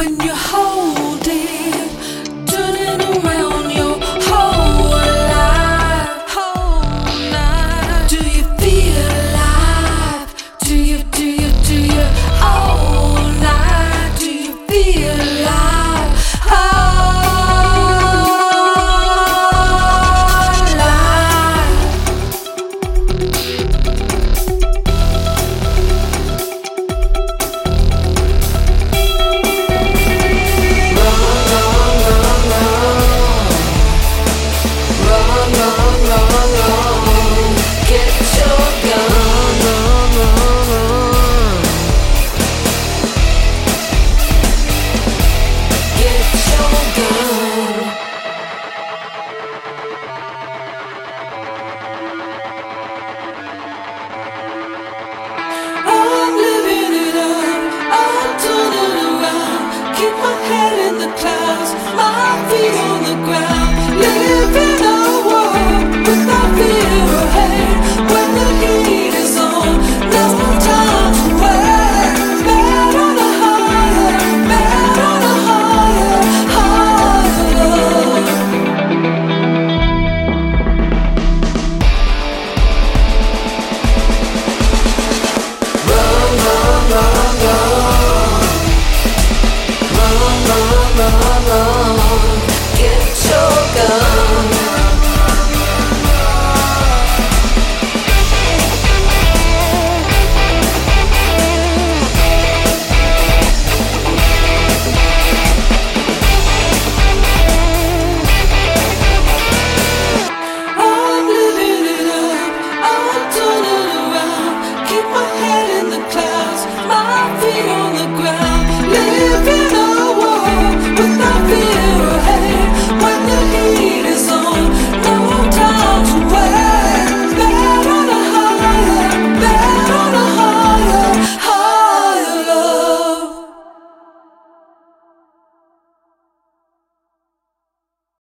when you hold